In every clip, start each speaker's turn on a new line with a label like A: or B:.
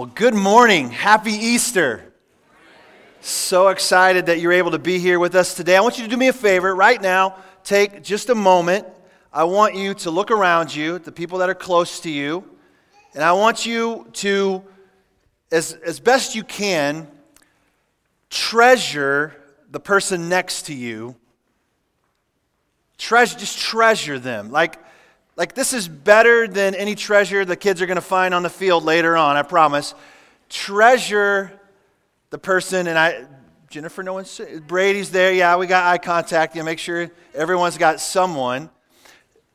A: Well, good morning. Happy Easter. So excited that you're able to be here with us today. I want you to do me a favor right now. Take just a moment. I want you to look around you, the people that are close to you, and I want you to, as, as best you can, treasure the person next to you. Treasure, just treasure them. Like, like, this is better than any treasure the kids are going to find on the field later on, I promise. Treasure the person, and I, Jennifer, no one's, Brady's there. Yeah, we got eye contact. You know, make sure everyone's got someone.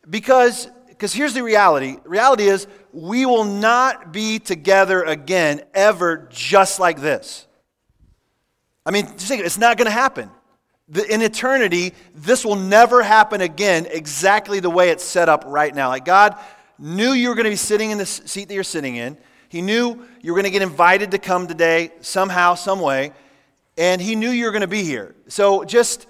A: Because, because here's the reality reality is, we will not be together again ever just like this. I mean, just think, it's not going to happen in eternity, this will never happen again exactly the way it's set up right now. Like God knew you were going to be sitting in the seat that you're sitting in. He knew you were going to get invited to come today somehow, some way, and he knew you were going to be here. So just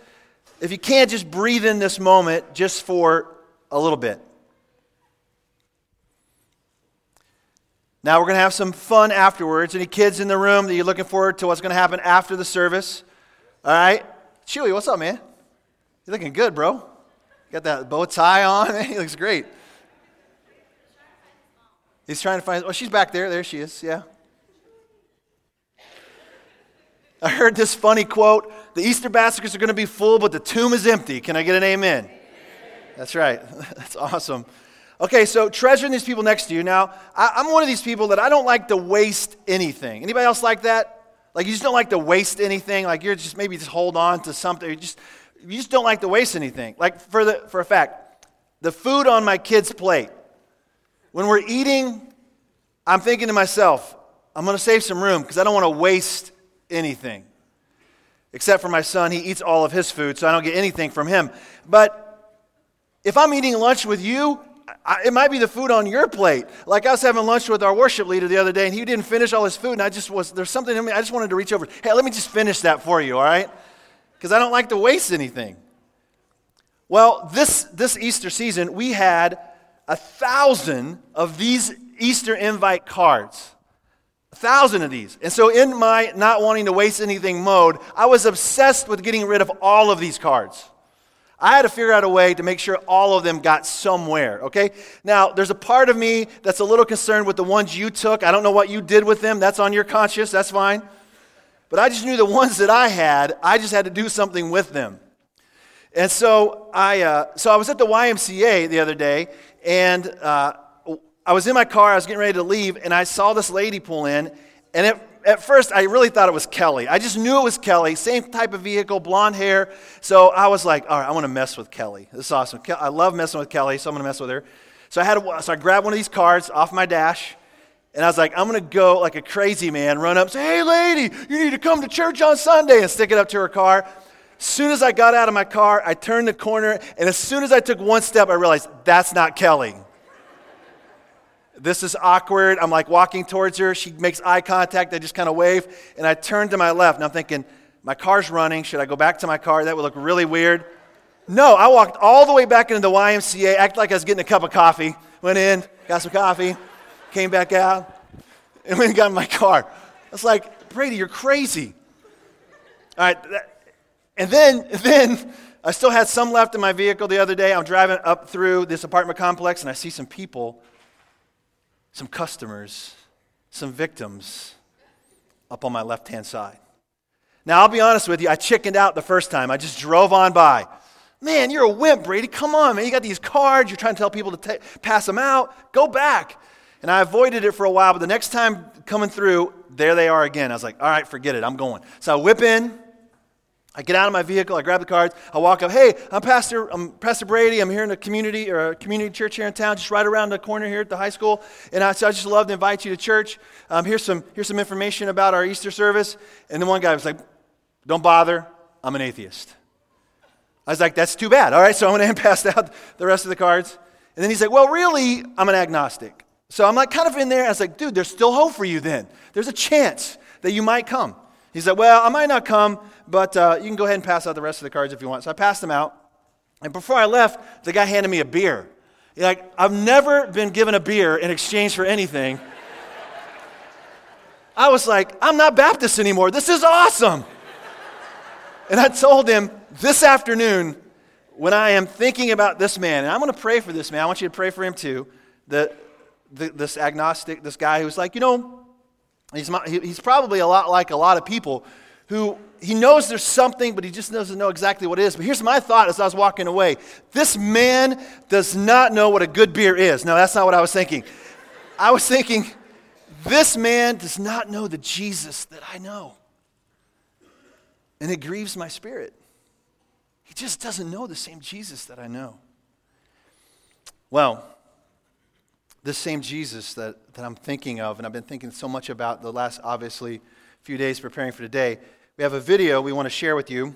A: if you can't just breathe in this moment just for a little bit. Now we're going to have some fun afterwards. Any kids in the room that you're looking forward to what's going to happen after the service? All right? Chewy, what's up, man? You're looking good, bro. Got that bow tie on. he looks great. He's trying to find. Oh, she's back there. There she is. Yeah. I heard this funny quote The Easter baskets are going to be full, but the tomb is empty. Can I get an amen? amen. That's right. That's awesome. Okay, so treasuring these people next to you. Now, I, I'm one of these people that I don't like to waste anything. Anybody else like that? Like you just don't like to waste anything. Like you're just maybe just hold on to something. You just you just don't like to waste anything. Like for the for a fact, the food on my kid's plate. When we're eating, I'm thinking to myself, I'm going to save some room because I don't want to waste anything. Except for my son, he eats all of his food, so I don't get anything from him. But if I'm eating lunch with you, I, it might be the food on your plate. Like I was having lunch with our worship leader the other day, and he didn't finish all his food, and I just was, there's something in me, I just wanted to reach over. Hey, let me just finish that for you, all right? Because I don't like to waste anything. Well, this, this Easter season, we had a thousand of these Easter invite cards. A thousand of these. And so, in my not wanting to waste anything mode, I was obsessed with getting rid of all of these cards. I had to figure out a way to make sure all of them got somewhere, okay? Now, there's a part of me that's a little concerned with the ones you took. I don't know what you did with them. That's on your conscience. That's fine. But I just knew the ones that I had, I just had to do something with them. And so I, uh, so I was at the YMCA the other day, and uh, I was in my car. I was getting ready to leave, and I saw this lady pull in, and it at first, I really thought it was Kelly. I just knew it was Kelly, same type of vehicle, blonde hair. So I was like, all right, I want to mess with Kelly. This is awesome. I love messing with Kelly, so I'm going to mess with her. So I had, so I grabbed one of these cards off my dash, and I was like, I'm going to go like a crazy man, run up, say, hey, lady, you need to come to church on Sunday, and stick it up to her car. As soon as I got out of my car, I turned the corner, and as soon as I took one step, I realized that's not Kelly. This is awkward. I'm like walking towards her. She makes eye contact. I just kind of wave. And I turn to my left. And I'm thinking, my car's running. Should I go back to my car? That would look really weird. No, I walked all the way back into the YMCA, acted like I was getting a cup of coffee. Went in, got some coffee, came back out, and went and got in my car. I was like, Brady, you're crazy. All right. And then, then I still had some left in my vehicle the other day. I'm driving up through this apartment complex, and I see some people some customers, some victims up on my left hand side. Now, I'll be honest with you, I chickened out the first time. I just drove on by. Man, you're a wimp, Brady. Come on, man. You got these cards. You're trying to tell people to t- pass them out. Go back. And I avoided it for a while, but the next time coming through, there they are again. I was like, all right, forget it. I'm going. So I whip in, I get out of my vehicle, I grab the cards, I walk up, hey, I'm Pastor, I'm Pastor Brady, I'm here in a community or a community church here in town, just right around the corner here at the high school. And I said, I just love to invite you to church. Um, here's, some, here's some information about our Easter service. And then one guy was like, don't bother, I'm an atheist. I was like, that's too bad. All right, so I'm going to pass out the rest of the cards. And then he's like, well, really, I'm an agnostic. So I'm like kind of in there. I was like, dude, there's still hope for you then. There's a chance that you might come. He said, well, I might not come, but uh, you can go ahead and pass out the rest of the cards if you want. So I passed them out. And before I left, the guy handed me a beer. Like, I've never been given a beer in exchange for anything. I was like, I'm not Baptist anymore. This is awesome. and I told him this afternoon, when I am thinking about this man, and I'm going to pray for this man, I want you to pray for him too, that the, this agnostic, this guy who's like, you know, he's, he's probably a lot like a lot of people who he knows there's something, but he just doesn't know exactly what it is. But here's my thought as I was walking away this man does not know what a good beer is. No, that's not what I was thinking. I was thinking, this man does not know the Jesus that I know. And it grieves my spirit. He just doesn't know the same Jesus that I know. Well, this same Jesus that, that I'm thinking of, and I've been thinking so much about the last, obviously, few days preparing for today, we have a video we want to share with you.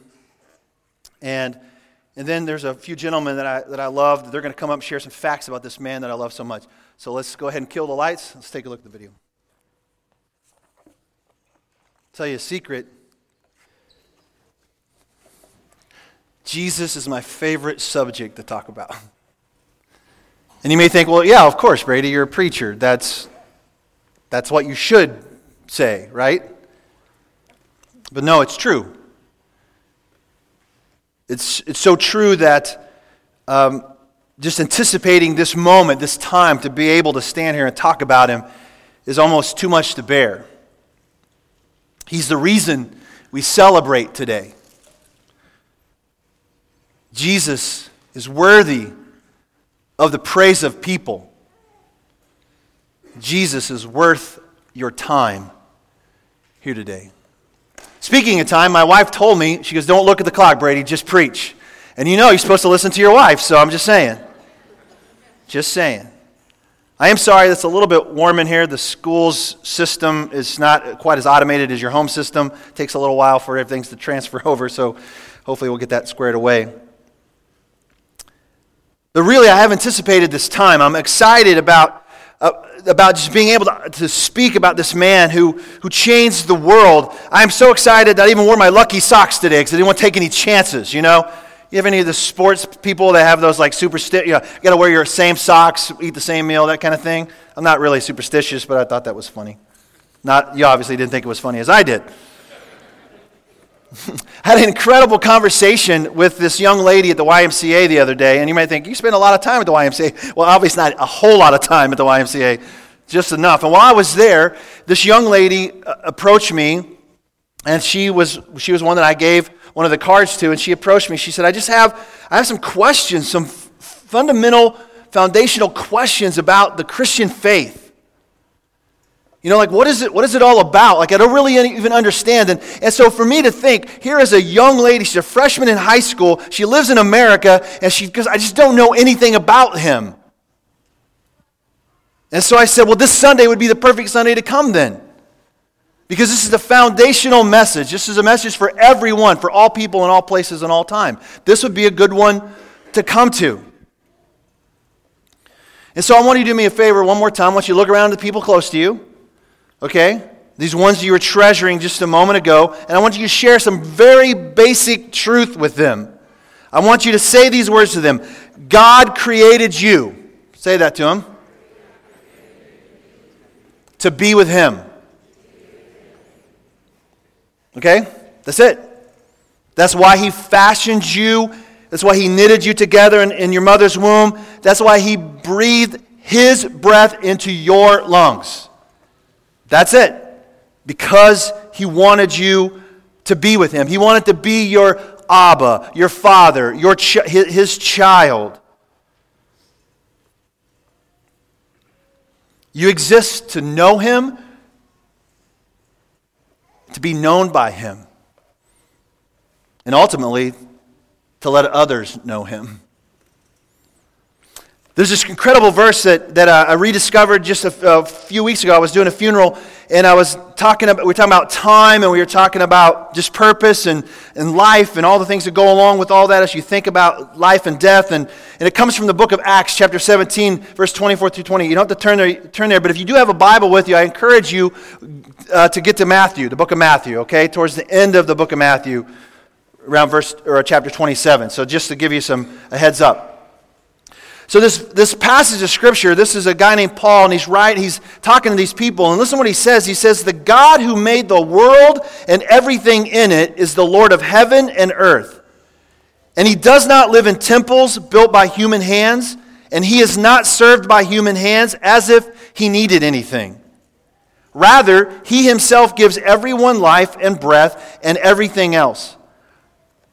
A: And, and then there's a few gentlemen that I, that I love. They're going to come up and share some facts about this man that I love so much. So let's go ahead and kill the lights. Let's take a look at the video. Tell you a secret. Jesus is my favorite subject to talk about. And you may think, well, yeah, of course, Brady, you're a preacher. That's, that's what you should say, right? But no, it's true. It's, it's so true that um, just anticipating this moment, this time to be able to stand here and talk about him is almost too much to bear. He's the reason we celebrate today. Jesus is worthy of the praise of people. Jesus is worth your time here today. Speaking of time, my wife told me, she goes, Don't look at the clock, Brady, just preach. And you know you're supposed to listen to your wife, so I'm just saying. Just saying. I am sorry that's a little bit warm in here. The school's system is not quite as automated as your home system. It takes a little while for everything to transfer over, so hopefully we'll get that squared away. But really, I have anticipated this time. I'm excited about uh, about just being able to, to speak about this man who, who changed the world. I'm so excited that I even wore my lucky socks today because I didn't want to take any chances, you know? You have any of the sports people that have those like superstitious, you, know, you got to wear your same socks, eat the same meal, that kind of thing? I'm not really superstitious, but I thought that was funny. Not, you obviously didn't think it was funny as I did. had an incredible conversation with this young lady at the YMCA the other day, and you might think, you spend a lot of time at the YMCA. Well, obviously not a whole lot of time at the YMCA, just enough. And while I was there, this young lady uh, approached me, and she was, she was one that I gave one of the cards to, and she approached me. She said, I just have, I have some questions, some f- fundamental, foundational questions about the Christian faith. You know, like, what is it, what is it all about? Like, I don't really even understand. And, and so, for me to think, here is a young lady, she's a freshman in high school, she lives in America, and she, because I just don't know anything about him. And so I said, well, this Sunday would be the perfect Sunday to come then. Because this is the foundational message. This is a message for everyone, for all people in all places and all time. This would be a good one to come to. And so I want you to do me a favor one more time. I want you to look around at the people close to you. Okay? These ones you were treasuring just a moment ago, and I want you to share some very basic truth with them. I want you to say these words to them God created you. Say that to them. To be with Him. Okay? That's it. That's why He fashioned you. That's why He knitted you together in, in your mother's womb. That's why He breathed His breath into your lungs. That's it. Because he wanted you to be with him. He wanted to be your Abba, your father, your ch- his child. You exist to know him, to be known by him, and ultimately to let others know him. There's this incredible verse that, that I rediscovered just a, a, few weeks ago. I was doing a funeral and I was talking about, we were talking about time and we were talking about just purpose and, and life and all the things that go along with all that as you think about life and death. And, and it comes from the book of Acts, chapter 17, verse 24 through 20. You don't have to turn there, turn there but if you do have a Bible with you, I encourage you uh, to get to Matthew, the book of Matthew, okay? Towards the end of the book of Matthew, around verse or chapter 27. So just to give you some a heads up. So this, this passage of scripture, this is a guy named Paul, and he's right, he's talking to these people, and listen to what he says. He says, The God who made the world and everything in it is the Lord of heaven and earth. And he does not live in temples built by human hands, and he is not served by human hands as if he needed anything. Rather, he himself gives everyone life and breath and everything else.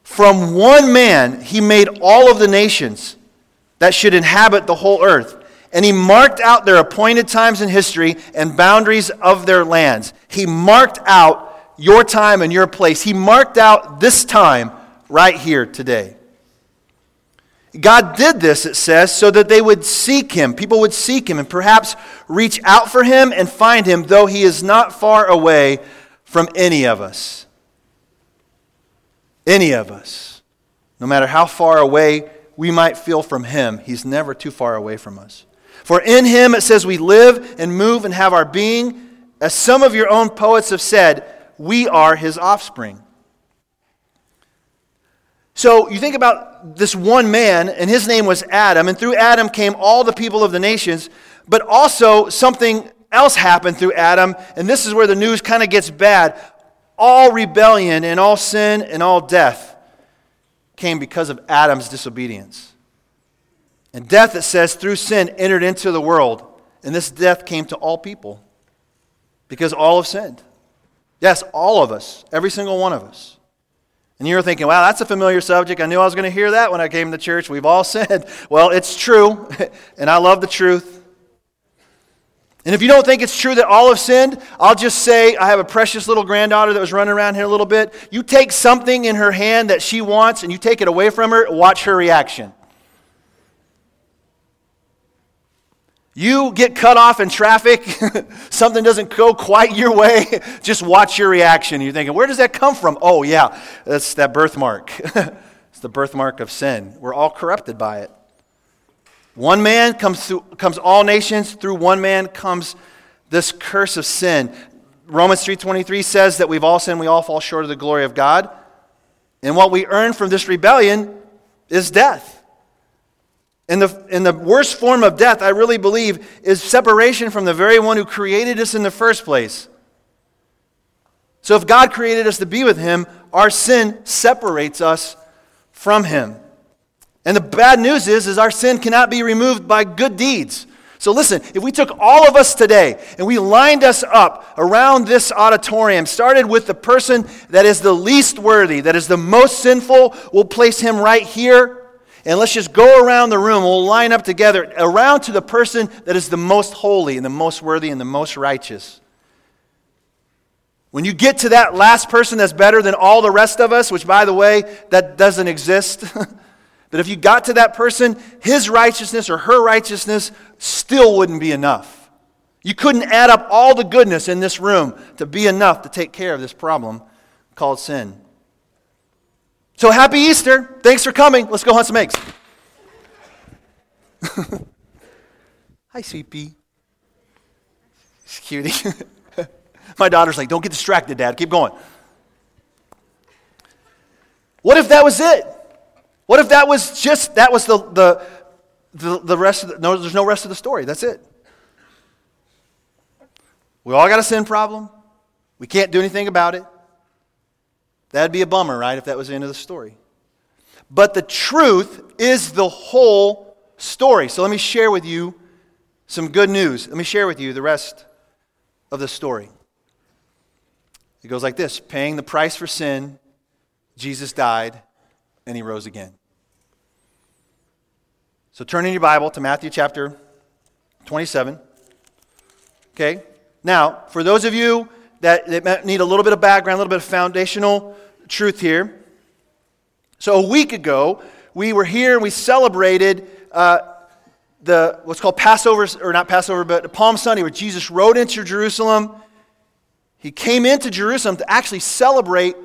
A: From one man, he made all of the nations that should inhabit the whole earth. And he marked out their appointed times in history and boundaries of their lands. He marked out your time and your place. He marked out this time right here today. God did this, it says, so that they would seek him. People would seek him and perhaps reach out for him and find him, though he is not far away from any of us. Any of us. No matter how far away we might feel from him, he's never too far away from us. For in him it says we live and move and have our being. As some of your own poets have said, we are his offspring. So you think about this one man, and his name was Adam, and through Adam came all the people of the nations, but also something else happened through Adam, and this is where the news kind of gets bad. All rebellion and all sin and all death came because of Adam's disobedience. And death, it says, through sin entered into the world. And this death came to all people because all have sinned. Yes, all of us, every single one of us. And you're thinking, wow, that's a familiar subject. I knew I was going to hear that when I came to church. We've all sinned. Well, it's true, and I love the truth. And if you don't think it's true that all have sinned, I'll just say I have a precious little granddaughter that was running around here a little bit. You take something in her hand that she wants and you take it away from her, watch her reaction. You get cut off in traffic, something doesn't go quite your way, just watch your reaction. You're thinking, where does that come from? Oh, yeah, that's that birthmark. it's the birthmark of sin. We're all corrupted by it. One man comes, through, comes all nations, through one man comes this curse of sin. Romans 3:23 says that we've all sinned, we all fall short of the glory of God. And what we earn from this rebellion is death. And the, and the worst form of death, I really believe, is separation from the very one who created us in the first place. So if God created us to be with Him, our sin separates us from Him. And the bad news is, is our sin cannot be removed by good deeds. So listen, if we took all of us today and we lined us up around this auditorium, started with the person that is the least worthy, that is the most sinful, we'll place him right here. And let's just go around the room. We'll line up together around to the person that is the most holy and the most worthy and the most righteous. When you get to that last person that's better than all the rest of us, which by the way, that doesn't exist. That if you got to that person, his righteousness or her righteousness still wouldn't be enough. You couldn't add up all the goodness in this room to be enough to take care of this problem called sin. So happy Easter. Thanks for coming. Let's go hunt some eggs. Hi, CP. She's cutie. My daughter's like, don't get distracted, Dad. Keep going. What if that was it? What if that was just, that was the, the, the, the rest of the, no, there's no rest of the story. That's it. We all got a sin problem. We can't do anything about it. That'd be a bummer, right, if that was the end of the story. But the truth is the whole story. So let me share with you some good news. Let me share with you the rest of the story. It goes like this Paying the price for sin, Jesus died and he rose again. So turn in your Bible to Matthew chapter 27. Okay? Now, for those of you that, that need a little bit of background, a little bit of foundational truth here. So a week ago, we were here and we celebrated uh, the what's called Passover, or not Passover, but Palm Sunday, where Jesus rode into Jerusalem. He came into Jerusalem to actually celebrate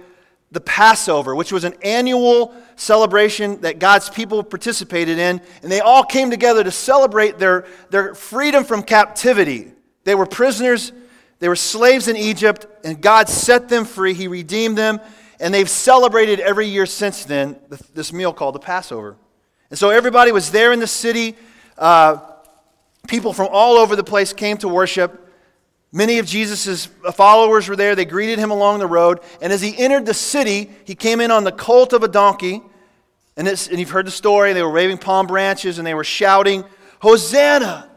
A: the Passover, which was an annual celebration that God's people participated in. And they all came together to celebrate their, their freedom from captivity. They were prisoners, they were slaves in Egypt, and God set them free. He redeemed them. And they've celebrated every year since then this meal called the Passover. And so everybody was there in the city. Uh, people from all over the place came to worship. Many of Jesus' followers were there. They greeted him along the road. And as he entered the city, he came in on the colt of a donkey. And, and you've heard the story. They were waving palm branches and they were shouting, Hosanna!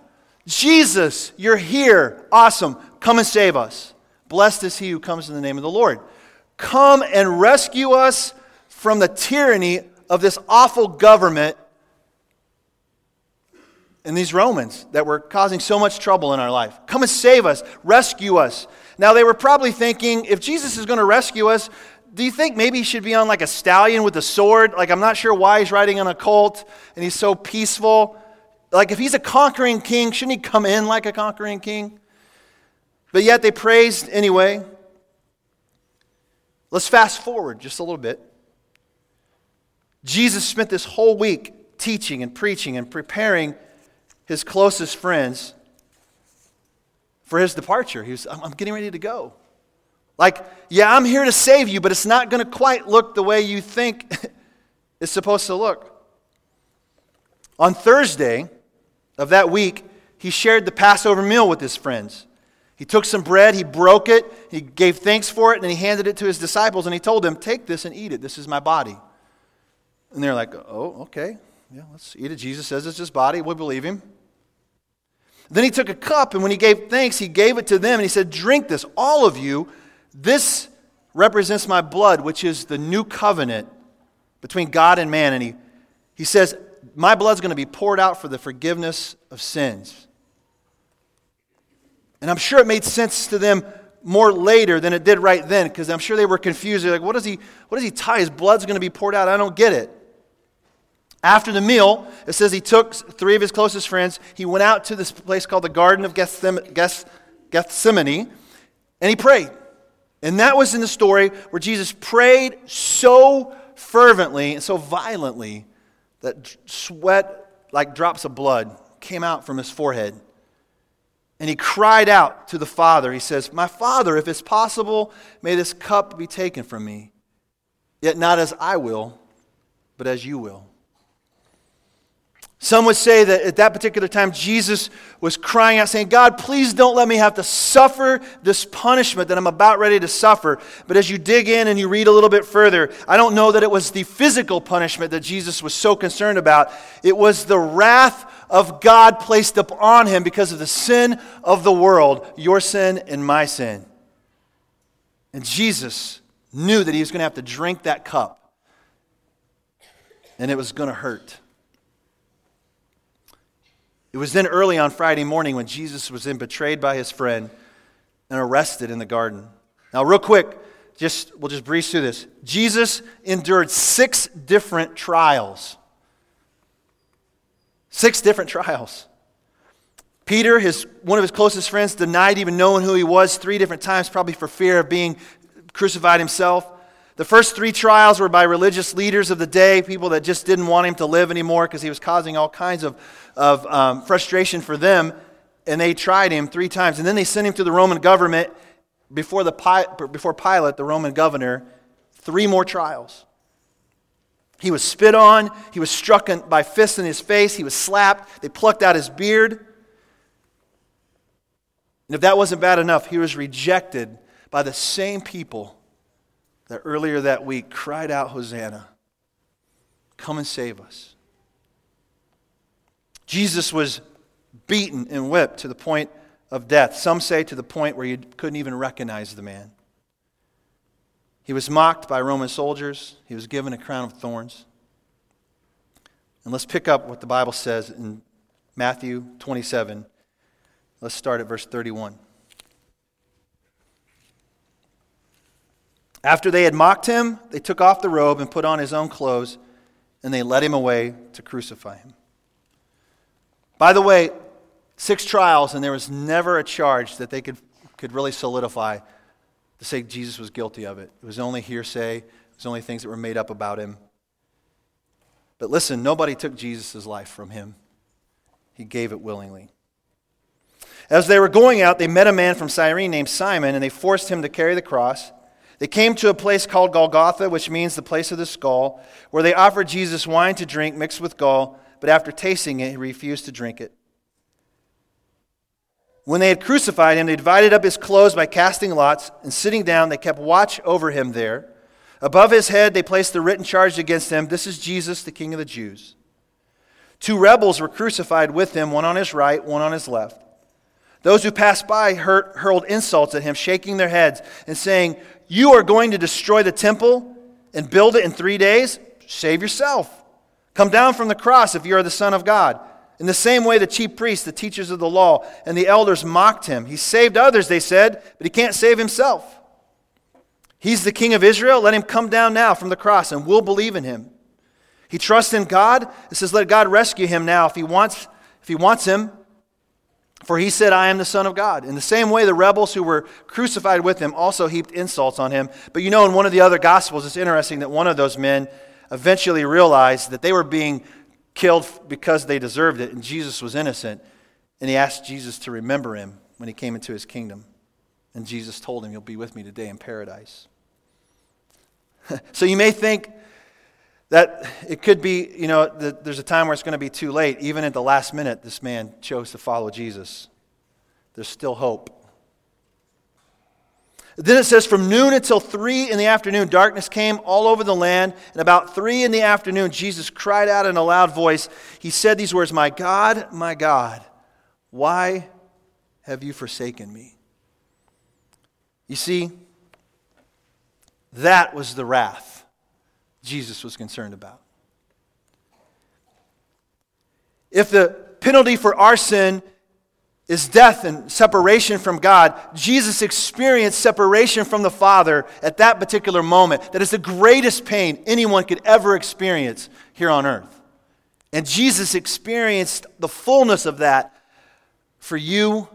A: Jesus, you're here. Awesome. Come and save us. Blessed is he who comes in the name of the Lord. Come and rescue us from the tyranny of this awful government and these Romans that were causing so much trouble in our life. Come and save us, rescue us. Now, they were probably thinking if Jesus is going to rescue us, do you think maybe he should be on like a stallion with a sword? Like, I'm not sure why he's riding on a colt and he's so peaceful. Like, if he's a conquering king, shouldn't he come in like a conquering king? But yet they praised anyway. Let's fast forward just a little bit. Jesus spent this whole week teaching and preaching and preparing his closest friends for his departure. He was, I'm getting ready to go. Like, yeah, I'm here to save you, but it's not going to quite look the way you think it's supposed to look. On Thursday of that week, he shared the Passover meal with his friends. He took some bread, he broke it, he gave thanks for it, and he handed it to his disciples, and he told them, Take this and eat it. This is my body. And they're like, oh, okay. Yeah, let's eat it. Jesus says it's his body. We believe him. Then he took a cup, and when he gave thanks, he gave it to them, and he said, Drink this, all of you. This represents my blood, which is the new covenant between God and man. And he, he says, My blood's going to be poured out for the forgiveness of sins. And I'm sure it made sense to them more later than it did right then, because I'm sure they were confused. They're like, what does he, what does he tie? His blood's going to be poured out. I don't get it. After the meal, it says he took three of his closest friends. He went out to this place called the Garden of Gethsemane, and he prayed. And that was in the story where Jesus prayed so fervently and so violently that sweat, like drops of blood, came out from his forehead. And he cried out to the Father. He says, My Father, if it's possible, may this cup be taken from me. Yet not as I will, but as you will. Some would say that at that particular time, Jesus was crying out, saying, God, please don't let me have to suffer this punishment that I'm about ready to suffer. But as you dig in and you read a little bit further, I don't know that it was the physical punishment that Jesus was so concerned about. It was the wrath of God placed upon him because of the sin of the world, your sin and my sin. And Jesus knew that he was going to have to drink that cup, and it was going to hurt. It was then early on Friday morning when Jesus was then betrayed by his friend and arrested in the garden. Now, real quick, just we'll just breeze through this. Jesus endured six different trials. Six different trials. Peter, his, one of his closest friends, denied even knowing who he was three different times, probably for fear of being crucified himself. The first three trials were by religious leaders of the day, people that just didn't want him to live anymore because he was causing all kinds of, of um, frustration for them. And they tried him three times. And then they sent him to the Roman government before, the, before Pilate, the Roman governor, three more trials. He was spit on. He was struck by fists in his face. He was slapped. They plucked out his beard. And if that wasn't bad enough, he was rejected by the same people that earlier that week cried out, Hosanna, come and save us. Jesus was beaten and whipped to the point of death. Some say to the point where you couldn't even recognize the man. He was mocked by Roman soldiers, he was given a crown of thorns. And let's pick up what the Bible says in Matthew 27. Let's start at verse 31. After they had mocked him, they took off the robe and put on his own clothes, and they led him away to crucify him. By the way, six trials, and there was never a charge that they could, could really solidify to say Jesus was guilty of it. It was only hearsay, it was only things that were made up about him. But listen, nobody took Jesus' life from him, he gave it willingly. As they were going out, they met a man from Cyrene named Simon, and they forced him to carry the cross. They came to a place called Golgotha, which means the place of the skull, where they offered Jesus wine to drink mixed with gall. but after tasting it, he refused to drink it. When they had crucified him, they divided up his clothes by casting lots, and sitting down, they kept watch over him there. Above his head, they placed the written charge against him This is Jesus, the King of the Jews. Two rebels were crucified with him, one on his right, one on his left. Those who passed by hurled insults at him, shaking their heads and saying, You are going to destroy the temple and build it in three days? Save yourself. Come down from the cross if you are the Son of God. In the same way, the chief priests, the teachers of the law, and the elders mocked him. He saved others, they said, but he can't save himself. He's the king of Israel. Let him come down now from the cross, and we'll believe in him. He trusts in God. It says, Let God rescue him now if he wants, if he wants him. For he said, I am the Son of God. In the same way, the rebels who were crucified with him also heaped insults on him. But you know, in one of the other Gospels, it's interesting that one of those men eventually realized that they were being killed because they deserved it, and Jesus was innocent. And he asked Jesus to remember him when he came into his kingdom. And Jesus told him, You'll be with me today in paradise. so you may think that it could be, you know, there's a time where it's going to be too late. Even at the last minute, this man chose to follow Jesus. There's still hope. Then it says, from noon until three in the afternoon, darkness came all over the land. And about three in the afternoon, Jesus cried out in a loud voice. He said these words My God, my God, why have you forsaken me? You see, that was the wrath Jesus was concerned about. If the penalty for our sin is death and separation from God, Jesus experienced separation from the Father at that particular moment. That is the greatest pain anyone could ever experience here on earth. And Jesus experienced the fullness of that for you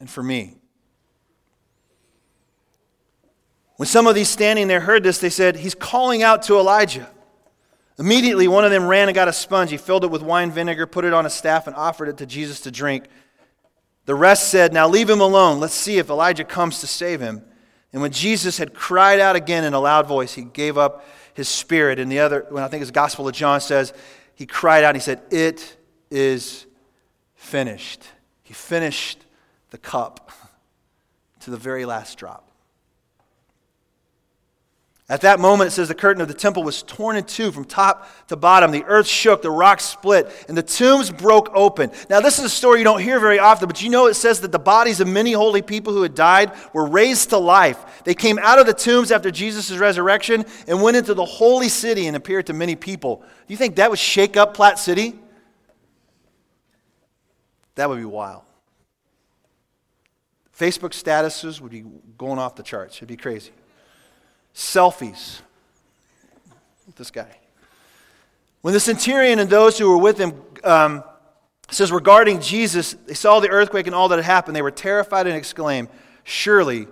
A: and for me. When some of these standing there heard this, they said, He's calling out to Elijah. Immediately, one of them ran and got a sponge. He filled it with wine vinegar, put it on a staff, and offered it to Jesus to drink. The rest said, Now leave him alone. Let's see if Elijah comes to save him. And when Jesus had cried out again in a loud voice, he gave up his spirit. And the other, when I think it's Gospel of John says, he cried out and he said, It is finished. He finished the cup to the very last drop. At that moment, it says the curtain of the temple was torn in two from top to bottom. The earth shook, the rocks split, and the tombs broke open. Now, this is a story you don't hear very often, but you know it says that the bodies of many holy people who had died were raised to life. They came out of the tombs after Jesus' resurrection and went into the holy city and appeared to many people. Do you think that would shake up Platte City? That would be wild. Facebook statuses would be going off the charts. It'd be crazy selfies with this guy. When the centurion and those who were with him um, says regarding Jesus, they saw the earthquake and all that had happened. They were terrified and exclaimed, Surely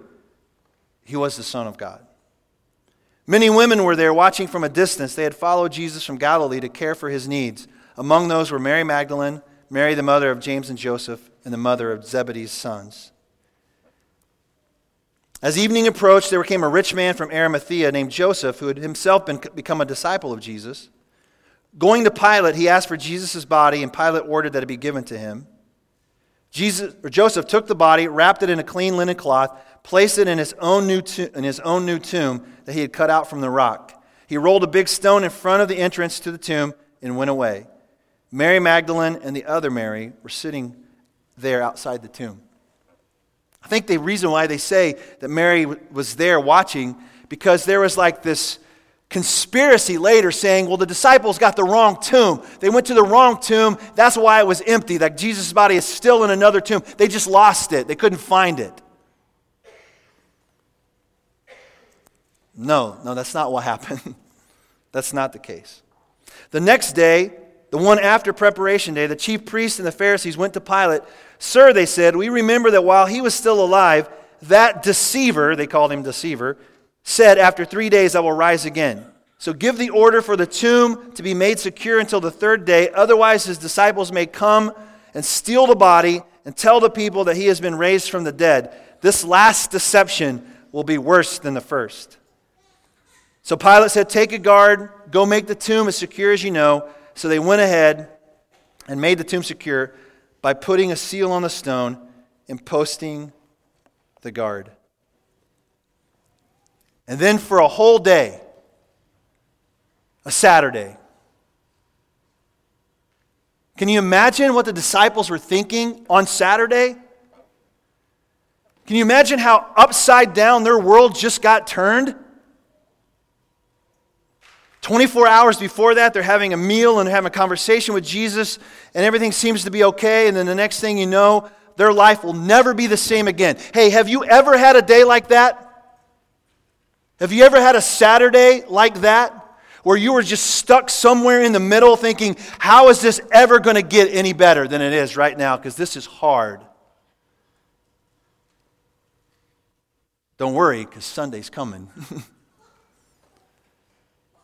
A: he was the Son of God. Many women were there watching from a distance. They had followed Jesus from Galilee to care for his needs. Among those were Mary Magdalene, Mary, the mother of James and Joseph, and the mother of Zebedee's sons. As evening approached, there came a rich man from Arimathea named Joseph, who had himself been, become a disciple of Jesus. Going to Pilate, he asked for Jesus' body, and Pilate ordered that it be given to him. Jesus, or Joseph took the body, wrapped it in a clean linen cloth, placed it in his, own new to, in his own new tomb that he had cut out from the rock. He rolled a big stone in front of the entrance to the tomb and went away. Mary Magdalene and the other Mary were sitting there outside the tomb. I think the reason why they say that Mary was there watching, because there was like this conspiracy later saying, well, the disciples got the wrong tomb. They went to the wrong tomb. That's why it was empty. Like Jesus' body is still in another tomb. They just lost it, they couldn't find it. No, no, that's not what happened. that's not the case. The next day, the one after preparation day, the chief priests and the Pharisees went to Pilate Sir, they said, we remember that while he was still alive, that deceiver, they called him deceiver, said, After three days I will rise again. So give the order for the tomb to be made secure until the third day, otherwise his disciples may come and steal the body and tell the people that he has been raised from the dead. This last deception will be worse than the first. So Pilate said, Take a guard, go make the tomb as secure as you know. So they went ahead and made the tomb secure by putting a seal on the stone and posting the guard. And then for a whole day, a Saturday, can you imagine what the disciples were thinking on Saturday? Can you imagine how upside down their world just got turned? 24 hours before that, they're having a meal and having a conversation with Jesus, and everything seems to be okay. And then the next thing you know, their life will never be the same again. Hey, have you ever had a day like that? Have you ever had a Saturday like that? Where you were just stuck somewhere in the middle thinking, how is this ever going to get any better than it is right now? Because this is hard. Don't worry, because Sunday's coming.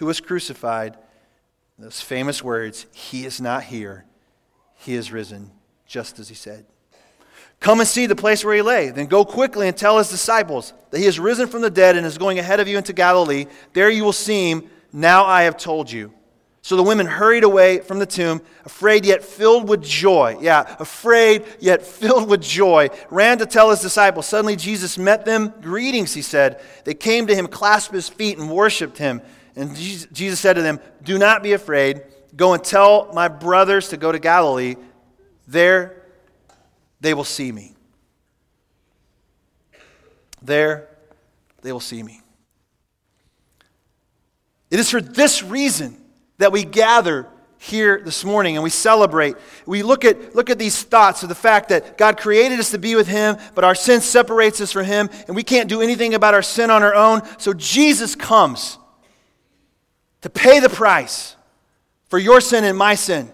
A: who was crucified. Those famous words, He is not here, He is risen, just as He said. Come and see the place where He lay. Then go quickly and tell His disciples that He is risen from the dead and is going ahead of you into Galilee. There you will see Him. Now I have told you. So the women hurried away from the tomb, afraid yet filled with joy. Yeah, afraid yet filled with joy, ran to tell his disciples. Suddenly Jesus met them. Greetings, he said. They came to him, clasped his feet, and worshiped him. And Jesus said to them, Do not be afraid. Go and tell my brothers to go to Galilee. There they will see me. There they will see me. It is for this reason that we gather here this morning and we celebrate. We look at, look at these thoughts of the fact that God created us to be with Him, but our sin separates us from Him, and we can't do anything about our sin on our own. So Jesus comes to pay the price for your sin and my sin.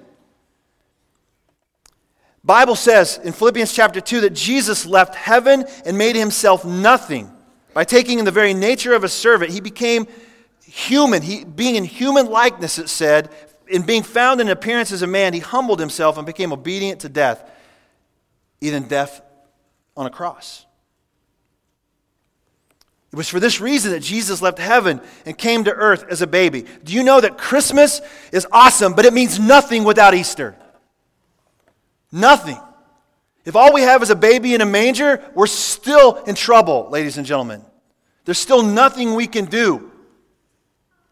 A: Bible says in Philippians chapter 2 that Jesus left heaven and made himself nothing. By taking in the very nature of a servant, he became human. He, being in human likeness, it said, in being found in appearance as a man, he humbled himself and became obedient to death, even death on a cross. It was for this reason that Jesus left heaven and came to earth as a baby. Do you know that Christmas is awesome, but it means nothing without Easter? Nothing. If all we have is a baby in a manger, we're still in trouble, ladies and gentlemen. There's still nothing we can do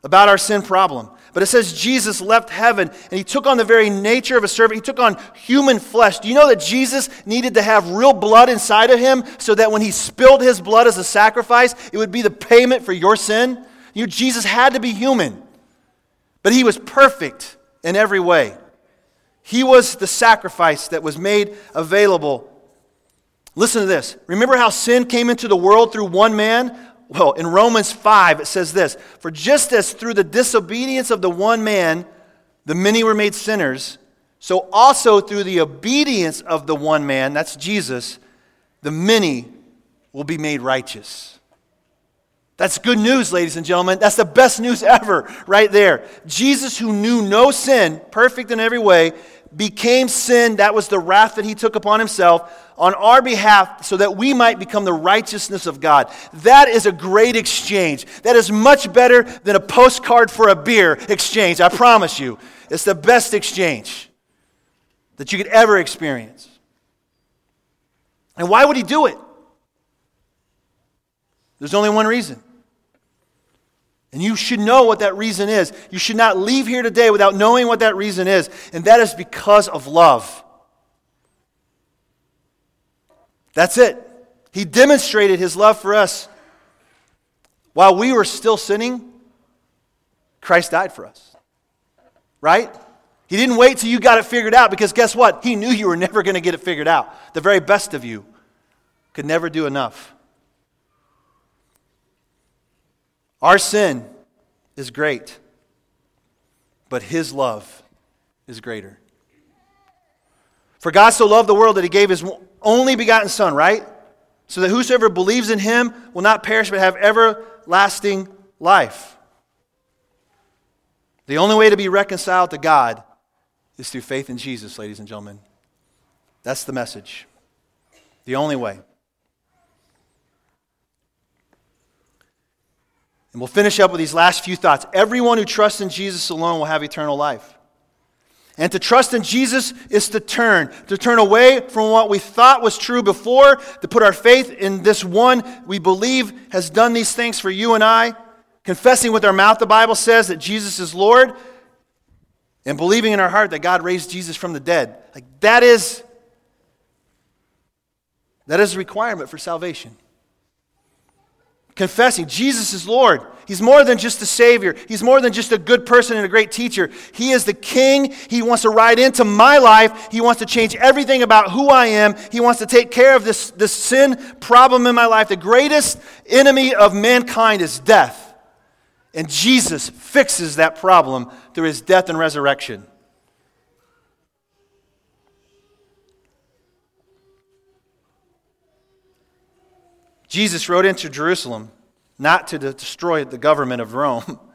A: about our sin problem. But it says Jesus left heaven and he took on the very nature of a servant. He took on human flesh. Do you know that Jesus needed to have real blood inside of him so that when he spilled his blood as a sacrifice, it would be the payment for your sin? You, Jesus had to be human, but he was perfect in every way. He was the sacrifice that was made available. Listen to this. Remember how sin came into the world through one man? Well, in Romans 5, it says this For just as through the disobedience of the one man, the many were made sinners, so also through the obedience of the one man, that's Jesus, the many will be made righteous. That's good news, ladies and gentlemen. That's the best news ever, right there. Jesus, who knew no sin, perfect in every way, became sin. That was the wrath that he took upon himself on our behalf so that we might become the righteousness of God. That is a great exchange. That is much better than a postcard for a beer exchange. I promise you. It's the best exchange that you could ever experience. And why would he do it? There's only one reason. And you should know what that reason is. You should not leave here today without knowing what that reason is. And that is because of love. That's it. He demonstrated his love for us. While we were still sinning, Christ died for us. Right? He didn't wait till you got it figured out because guess what? He knew you were never going to get it figured out. The very best of you could never do enough. Our sin is great, but His love is greater. For God so loved the world that he gave his only begotten Son, right? So that whosoever believes in him will not perish but have everlasting life. The only way to be reconciled to God is through faith in Jesus, ladies and gentlemen. That's the message. The only way. And we'll finish up with these last few thoughts. Everyone who trusts in Jesus alone will have eternal life. And to trust in Jesus is to turn, to turn away from what we thought was true before, to put our faith in this one we believe has done these things for you and I, confessing with our mouth, the Bible says, that Jesus is Lord, and believing in our heart that God raised Jesus from the dead. Like that is that is a requirement for salvation confessing Jesus is Lord. He's more than just a Savior. He's more than just a good person and a great teacher. He is the King. He wants to ride into my life. He wants to change everything about who I am. He wants to take care of this, this sin problem in my life. The greatest enemy of mankind is death. And Jesus fixes that problem through his death and resurrection. Jesus rode into Jerusalem not to destroy the government of Rome.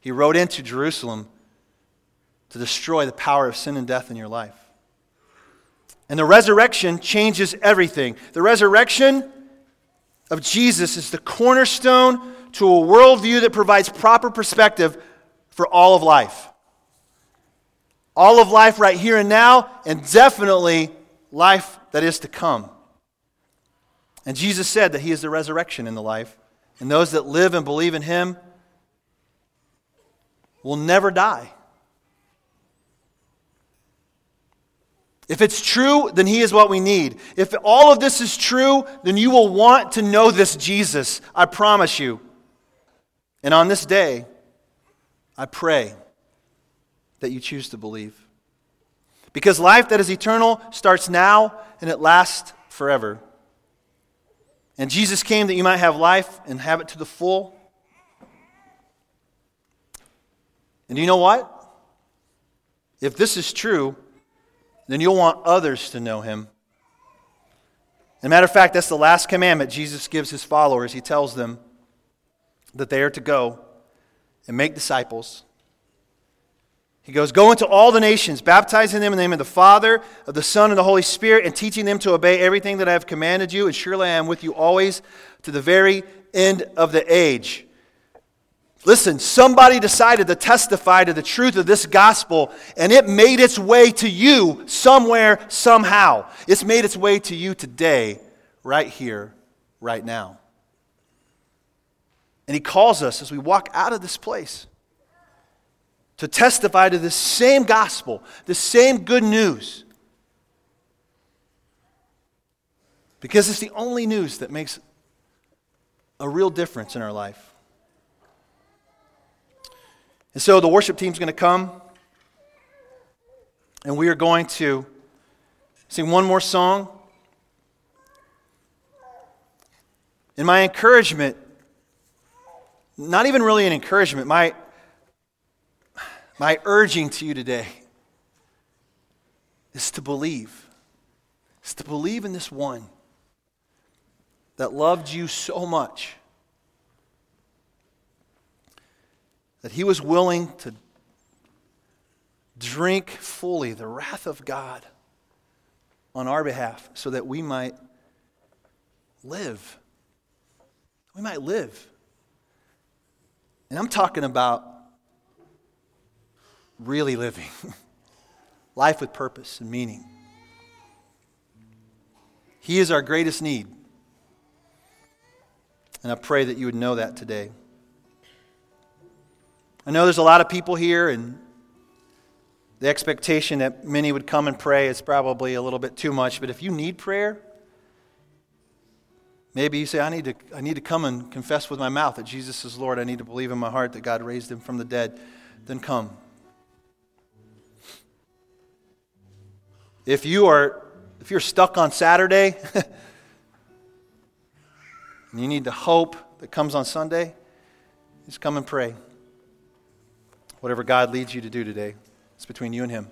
A: He rode into Jerusalem to destroy the power of sin and death in your life. And the resurrection changes everything. The resurrection of Jesus is the cornerstone to a worldview that provides proper perspective for all of life. All of life right here and now, and definitely life that is to come. And Jesus said that He is the resurrection in the life, and those that live and believe in Him will never die. If it's true, then He is what we need. If all of this is true, then you will want to know this Jesus. I promise you. And on this day, I pray that you choose to believe. Because life that is eternal starts now and it lasts forever. And Jesus came that you might have life and have it to the full. And you know what? If this is true, then you'll want others to know him. As a matter of fact, that's the last commandment Jesus gives his followers. He tells them that they are to go and make disciples he goes, Go into all the nations, baptizing them in the name of the Father, of the Son, and the Holy Spirit, and teaching them to obey everything that I have commanded you. And surely I am with you always to the very end of the age. Listen, somebody decided to testify to the truth of this gospel, and it made its way to you somewhere, somehow. It's made its way to you today, right here, right now. And he calls us as we walk out of this place to testify to the same gospel, the same good news. Because it's the only news that makes a real difference in our life. And so the worship team's going to come, and we are going to sing one more song. And my encouragement, not even really an encouragement, my, my urging to you today is to believe. Is to believe in this one that loved you so much that he was willing to drink fully the wrath of God on our behalf so that we might live. We might live. And I'm talking about really living life with purpose and meaning. He is our greatest need. And I pray that you would know that today. I know there's a lot of people here, and the expectation that many would come and pray is probably a little bit too much. But if you need prayer, maybe you say, I need to, I need to come and confess with my mouth that Jesus is Lord. I need to believe in my heart that God raised him from the dead. Then come. If you are if you're stuck on Saturday and you need the hope that comes on Sunday, just come and pray. Whatever God leads you to do today. It's between you and Him.